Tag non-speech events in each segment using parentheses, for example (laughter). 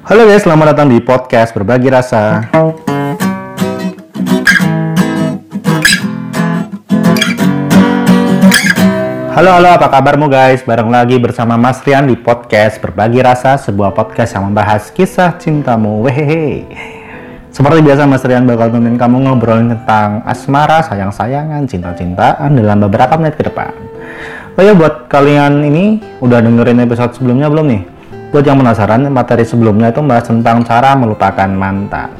Halo guys, selamat datang di podcast Berbagi Rasa. Halo halo, apa kabarmu guys? Bareng lagi bersama Mas Rian di podcast Berbagi Rasa, sebuah podcast yang membahas kisah cintamu. Wehehe. Seperti biasa Mas Rian bakal nemenin kamu ngobrolin tentang asmara, sayang-sayangan, cinta-cintaan dalam beberapa menit ke depan. Oh ya buat kalian ini udah dengerin episode sebelumnya belum nih? Buat yang penasaran, materi sebelumnya itu membahas tentang cara melupakan mantan.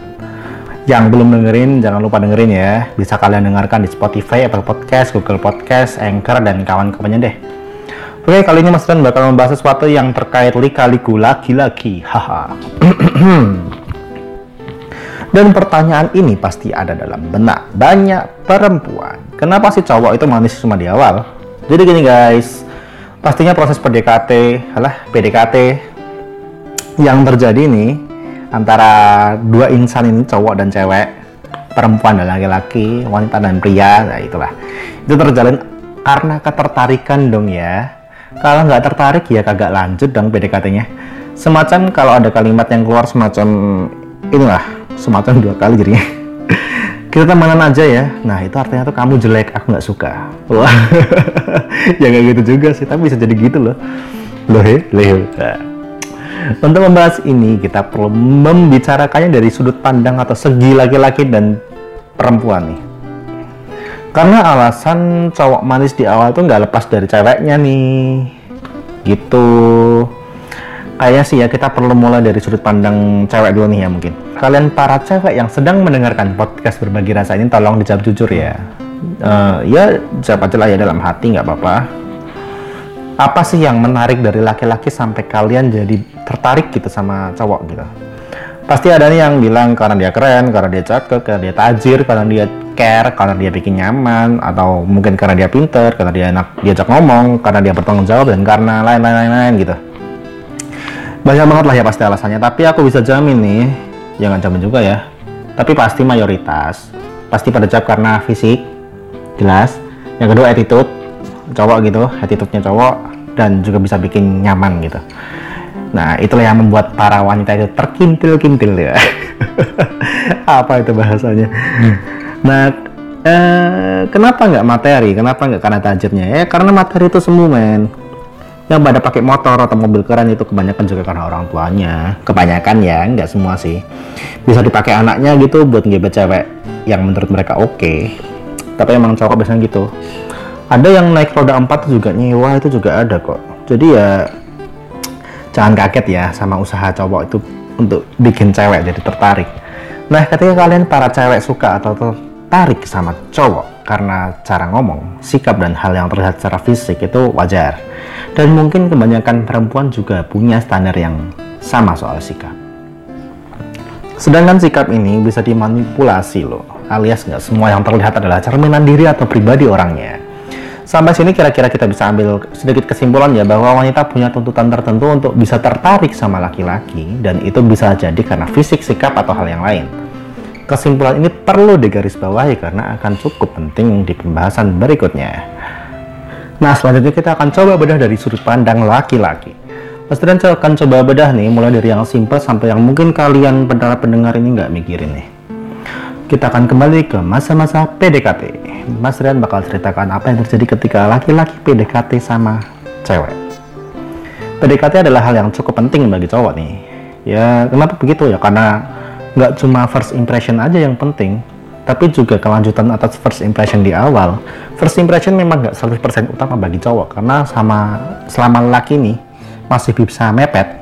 Yang belum dengerin, jangan lupa dengerin ya. Bisa kalian dengarkan di Spotify, Apple Podcast, Google Podcast, Anchor, dan kawan-kawannya deh. Oke, kali ini Mas Ren bakal membahas sesuatu yang terkait lika-liku laki-laki. Haha. (clears throat) Dan pertanyaan ini pasti ada dalam benak banyak perempuan. Kenapa sih cowok itu manis cuma di awal? Jadi gini guys, pastinya proses PDKT, alah PDKT yang terjadi nih antara dua insan ini cowok dan cewek perempuan dan laki-laki wanita dan pria nah itulah. Itu terjalin karena ketertarikan dong ya. Kalau nggak tertarik ya kagak lanjut dong PDKT-nya semacam kalau ada kalimat yang keluar semacam inilah semacam dua kali jadinya. (laughs) Kita temenan aja ya. Nah itu artinya tuh kamu jelek aku nggak suka. Wah (laughs) ya nggak gitu juga sih tapi bisa jadi gitu loh. Loh he loh untuk membahas ini, kita perlu membicarakannya dari sudut pandang atau segi laki-laki dan perempuan nih. Karena alasan cowok manis di awal tuh nggak lepas dari ceweknya nih. Gitu. Kayaknya sih ya kita perlu mulai dari sudut pandang cewek dulu nih ya mungkin. Kalian para cewek yang sedang mendengarkan podcast berbagi rasa ini tolong dijawab jujur ya. Uh, ya jawab aja lah ya dalam hati nggak apa-apa apa sih yang menarik dari laki-laki sampai kalian jadi tertarik gitu sama cowok gitu? Pasti ada nih yang bilang karena dia keren karena dia cakep karena dia tajir karena dia care karena dia bikin nyaman atau mungkin karena dia pinter karena dia enak diajak ngomong karena dia bertanggung jawab dan karena lain-lain-lain gitu. Banyak banget lah ya pasti alasannya tapi aku bisa jamin nih jangan jamin juga ya tapi pasti mayoritas pasti pada jawab karena fisik jelas. Yang kedua attitude cowok gitu attitude-nya cowok dan juga bisa bikin nyaman gitu. Nah, itulah yang membuat para wanita itu terkintil-kintil ya. (laughs) Apa itu bahasanya? Nah, eh, kenapa nggak materi? Kenapa nggak karena tajirnya? Ya karena materi itu semua men. Yang pada pakai motor atau mobil keren itu kebanyakan juga karena orang tuanya. Kebanyakan ya, nggak semua sih. Bisa dipakai anaknya gitu buat ngebet cewek yang menurut mereka oke. Okay. Tapi emang cowok biasanya gitu ada yang naik roda 4 juga nyewa itu juga ada kok. Jadi ya jangan kaget ya sama usaha cowok itu untuk bikin cewek jadi tertarik. Nah ketika kalian para cewek suka atau tertarik sama cowok karena cara ngomong, sikap dan hal yang terlihat secara fisik itu wajar. Dan mungkin kebanyakan perempuan juga punya standar yang sama soal sikap. Sedangkan sikap ini bisa dimanipulasi loh alias nggak semua yang terlihat adalah cerminan diri atau pribadi orangnya Sampai sini kira-kira kita bisa ambil sedikit kesimpulan ya bahwa wanita punya tuntutan tertentu untuk bisa tertarik sama laki-laki dan itu bisa jadi karena fisik, sikap atau hal yang lain. Kesimpulan ini perlu digarisbawahi karena akan cukup penting di pembahasan berikutnya. Nah, selanjutnya kita akan coba bedah dari sudut pandang laki-laki. Mas Tren akan coba bedah nih, mulai dari yang simple sampai yang mungkin kalian pendengar-pendengar ini nggak mikirin nih kita akan kembali ke masa-masa PDKT. Mas Rian bakal ceritakan apa yang terjadi ketika laki-laki PDKT sama cewek. PDKT adalah hal yang cukup penting bagi cowok nih. Ya, kenapa begitu ya? Karena nggak cuma first impression aja yang penting, tapi juga kelanjutan atas first impression di awal. First impression memang nggak 100% utama bagi cowok, karena sama selama laki nih masih bisa mepet,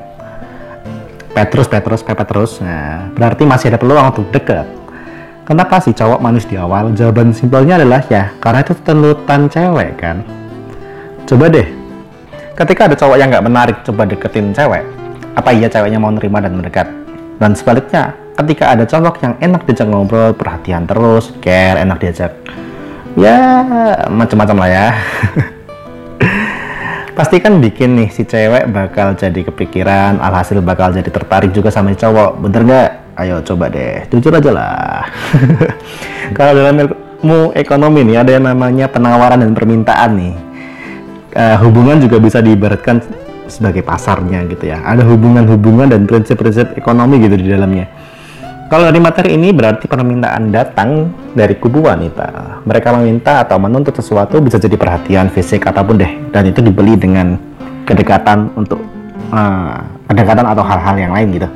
Petrus, Petrus, pepet terus. Nah, berarti masih ada peluang untuk deket Kenapa sih cowok manis di awal? Jawaban simpelnya adalah ya, karena itu tuntutan cewek kan. Coba deh, ketika ada cowok yang nggak menarik coba deketin cewek, apa iya ceweknya mau nerima dan mendekat? Dan sebaliknya, ketika ada cowok yang enak diajak ngobrol, perhatian terus, care, enak diajak, ya macam-macam lah ya. (laughs) Pasti kan bikin nih si cewek bakal jadi kepikiran, alhasil bakal jadi tertarik juga sama si cowok, bener nggak? Ayo coba deh, jujur aja lah. (laughs) Kalau dalam ilmu ekonomi nih ada yang namanya penawaran dan permintaan nih. Uh, hubungan juga bisa diibaratkan sebagai pasarnya gitu ya ada hubungan-hubungan dan prinsip-prinsip ekonomi gitu di dalamnya kalau dari materi ini berarti permintaan datang dari kubu wanita mereka meminta atau menuntut sesuatu bisa jadi perhatian fisik ataupun deh dan itu dibeli dengan kedekatan untuk uh, kedekatan atau hal-hal yang lain gitu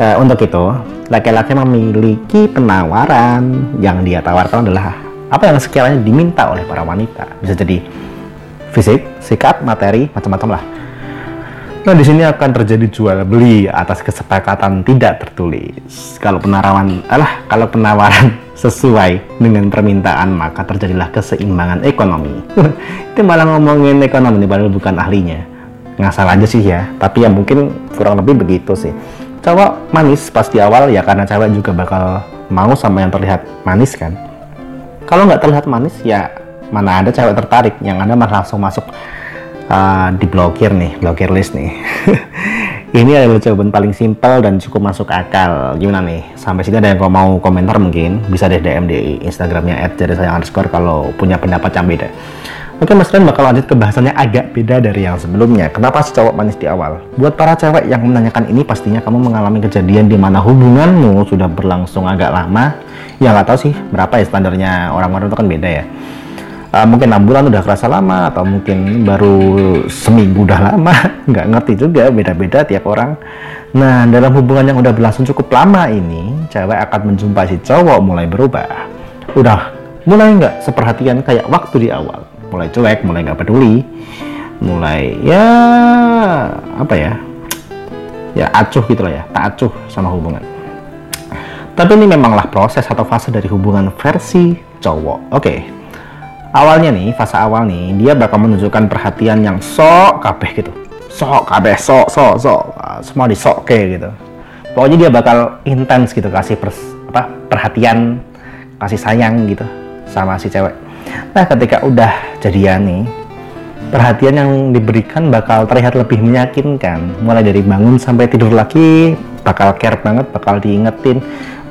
uh, untuk itu laki-laki memiliki penawaran yang dia tawarkan adalah apa yang sekiranya diminta oleh para wanita bisa jadi fisik, sikap, materi, macam-macam lah. Nah, di sini akan terjadi jual beli atas kesepakatan tidak tertulis. Kalau penawaran, alah, kalau penawaran (laughs) sesuai dengan permintaan, maka terjadilah keseimbangan ekonomi. (laughs) Itu malah ngomongin ekonomi, padahal bukan ahlinya. Ngasal aja sih ya, tapi ya mungkin kurang lebih begitu sih. Cowok manis pasti awal ya karena cewek juga bakal mau sama yang terlihat manis kan. Kalau nggak terlihat manis ya mana ada cewek tertarik yang ada malah langsung masuk uh, di blokir nih blokir list nih. (laughs) Ini adalah jawaban paling simpel dan cukup masuk akal. Gimana nih? Sampai sini ada yang mau komentar mungkin? Bisa deh DM di Instagramnya underscore kalau punya pendapat yang beda. Oke Mas Ren bakal lanjut ke bahasannya agak beda dari yang sebelumnya. Kenapa si cowok manis di awal? Buat para cewek yang menanyakan ini pastinya kamu mengalami kejadian di mana hubunganmu sudah berlangsung agak lama. Ya nggak tahu sih berapa ya standarnya? Orang-orang itu kan beda ya uh, mungkin enam bulan udah kerasa lama atau mungkin baru seminggu udah lama (laughs) nggak ngerti juga beda-beda tiap orang. Nah dalam hubungan yang udah berlangsung cukup lama ini cewek akan menjumpai si cowok mulai berubah. Udah mulai nggak seperhatian kayak waktu di awal? Mulai cuek mulai nggak peduli. Mulai ya apa ya? Ya acuh gitu lah ya tak acuh sama hubungan. Tapi ini memanglah proses atau fase dari hubungan versi cowok. Oke okay awalnya nih fase awal nih dia bakal menunjukkan perhatian yang sok kabeh gitu. Sok kabeh sok sok sok. Semua di sok kayak gitu. Pokoknya dia bakal intens gitu kasih pers, apa perhatian kasih sayang gitu sama si cewek. Nah ketika udah jadian nih perhatian yang diberikan bakal terlihat lebih meyakinkan. Mulai dari bangun sampai tidur lagi bakal care banget bakal diingetin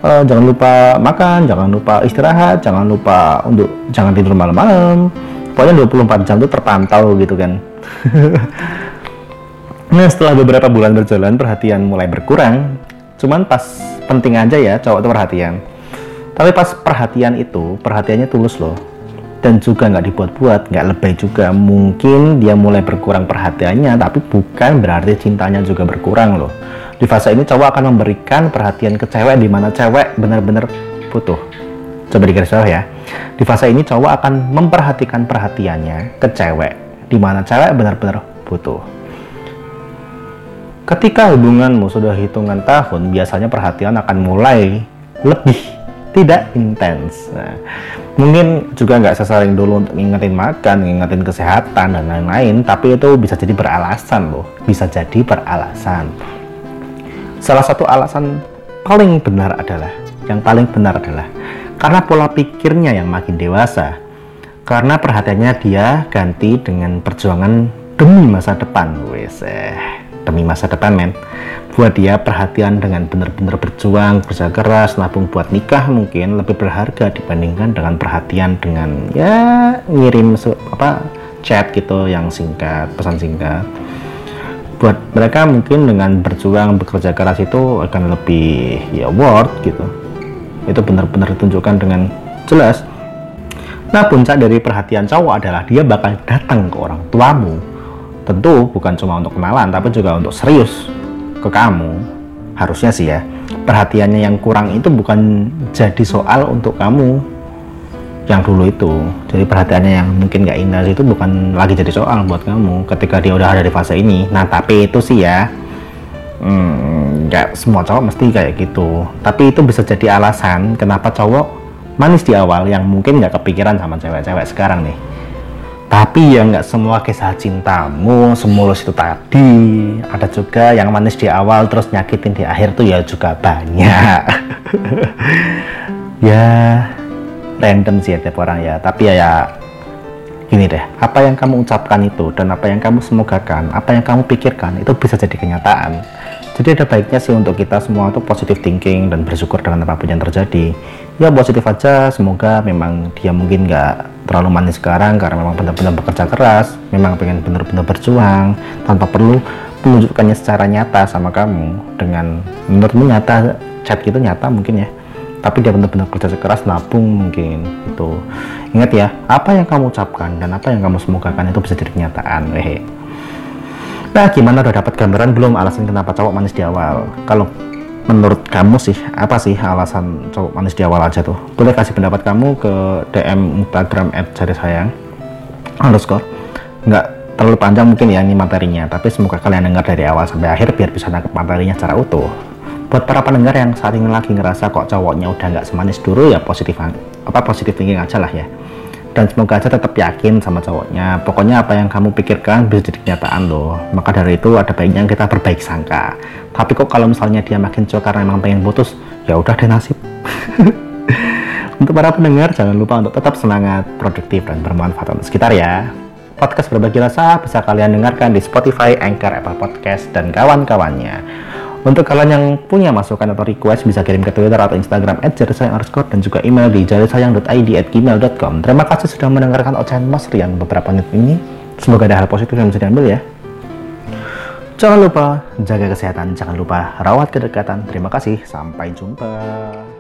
uh, jangan lupa makan, jangan lupa istirahat, jangan lupa untuk jangan tidur malam-malam. Pokoknya 24 jam itu terpantau gitu kan. (laughs) nah setelah beberapa bulan berjalan perhatian mulai berkurang. Cuman pas penting aja ya cowok itu perhatian. Tapi pas perhatian itu perhatiannya tulus loh dan juga nggak dibuat-buat, nggak lebay juga. Mungkin dia mulai berkurang perhatiannya, tapi bukan berarti cintanya juga berkurang loh di fase ini cowok akan memberikan perhatian ke cewek di mana cewek benar-benar butuh. Coba digaris bawah ya. Di fase ini cowok akan memperhatikan perhatiannya ke cewek di mana cewek benar-benar butuh. Ketika hubunganmu sudah hitungan tahun, biasanya perhatian akan mulai lebih tidak intens. Nah, mungkin juga nggak sesaring dulu untuk ngingetin makan, ngingetin kesehatan dan lain-lain, tapi itu bisa jadi beralasan loh, bisa jadi beralasan. Salah satu alasan paling benar adalah, yang paling benar adalah karena pola pikirnya yang makin dewasa. Karena perhatiannya dia ganti dengan perjuangan demi masa depan. Wes, eh, demi masa depan, men. Buat dia perhatian dengan benar-benar berjuang, kerja keras, nabung buat nikah mungkin lebih berharga dibandingkan dengan perhatian dengan ya ngirim apa chat gitu yang singkat, pesan singkat buat mereka mungkin dengan berjuang bekerja keras itu akan lebih ya worth gitu. Itu benar-benar ditunjukkan dengan jelas. Nah puncak dari perhatian cowok adalah dia bakal datang ke orang tuamu. Tentu bukan cuma untuk kenalan tapi juga untuk serius ke kamu. Harusnya sih ya perhatiannya yang kurang itu bukan jadi soal untuk kamu yang dulu itu. Jadi perhatiannya yang mungkin gak indah itu bukan lagi jadi soal buat kamu ketika dia udah ada di fase ini. Nah tapi itu sih ya hmm, nggak hmm, semua cowok mesti kayak gitu. Tapi itu bisa jadi alasan kenapa cowok manis di awal yang mungkin nggak kepikiran sama cewek-cewek sekarang nih. Tapi ya nggak semua kisah cintamu semulus itu tadi. Ada juga yang manis di awal terus nyakitin di akhir tuh ya juga banyak. (laughs) Ya random sih ya tiap orang ya. Tapi ya, ya gini deh. Apa yang kamu ucapkan itu dan apa yang kamu semogakan apa yang kamu pikirkan itu bisa jadi kenyataan. Jadi ada baiknya sih untuk kita semua tuh positive thinking dan bersyukur dengan apa pun yang terjadi. Ya positif aja. Semoga memang dia mungkin nggak terlalu manis sekarang karena memang benar-benar bekerja keras memang pengen benar-benar berjuang tanpa perlu menunjukkannya secara nyata sama kamu dengan menurutmu nyata chat gitu nyata mungkin ya tapi dia benar-benar kerja keras nabung mungkin itu ingat ya apa yang kamu ucapkan dan apa yang kamu semogakan itu bisa jadi kenyataan hehe. Nah gimana udah dapat gambaran belum alasan kenapa cowok manis di awal? Kalau menurut kamu sih apa sih alasan cowok manis di awal aja tuh? Boleh kasih pendapat kamu ke DM Instagram @cari sayang underscore. Nggak terlalu panjang mungkin ya ini materinya tapi semoga kalian dengar dari awal sampai akhir biar bisa nangkep materinya secara utuh buat para pendengar yang saat ini lagi ngerasa kok cowoknya udah nggak semanis dulu ya positif apa positif thinking aja lah ya. Dan semoga aja tetap yakin sama cowoknya. Pokoknya apa yang kamu pikirkan bisa jadi kenyataan loh. Maka dari itu ada baiknya kita berbaik sangka. Tapi kok kalau misalnya dia makin cowok karena emang pengen putus ya udah deh nasib. (laughs) Untuk para pendengar jangan lupa untuk tetap semangat produktif dan bermanfaat untuk sekitar ya. Podcast berbagi rasa bisa kalian dengarkan di Spotify, Anchor, Apple Podcast, dan kawan-kawannya. Untuk kalian yang punya masukan atau request bisa kirim ke Twitter atau Instagram @jarisayang dan juga email di jarisayang.id@gmail.com. Terima kasih sudah mendengarkan ocehan Mas Rian beberapa menit ini. Semoga ada hal positif yang bisa diambil ya. Jangan lupa jaga kesehatan, jangan lupa rawat kedekatan. Terima kasih, sampai jumpa.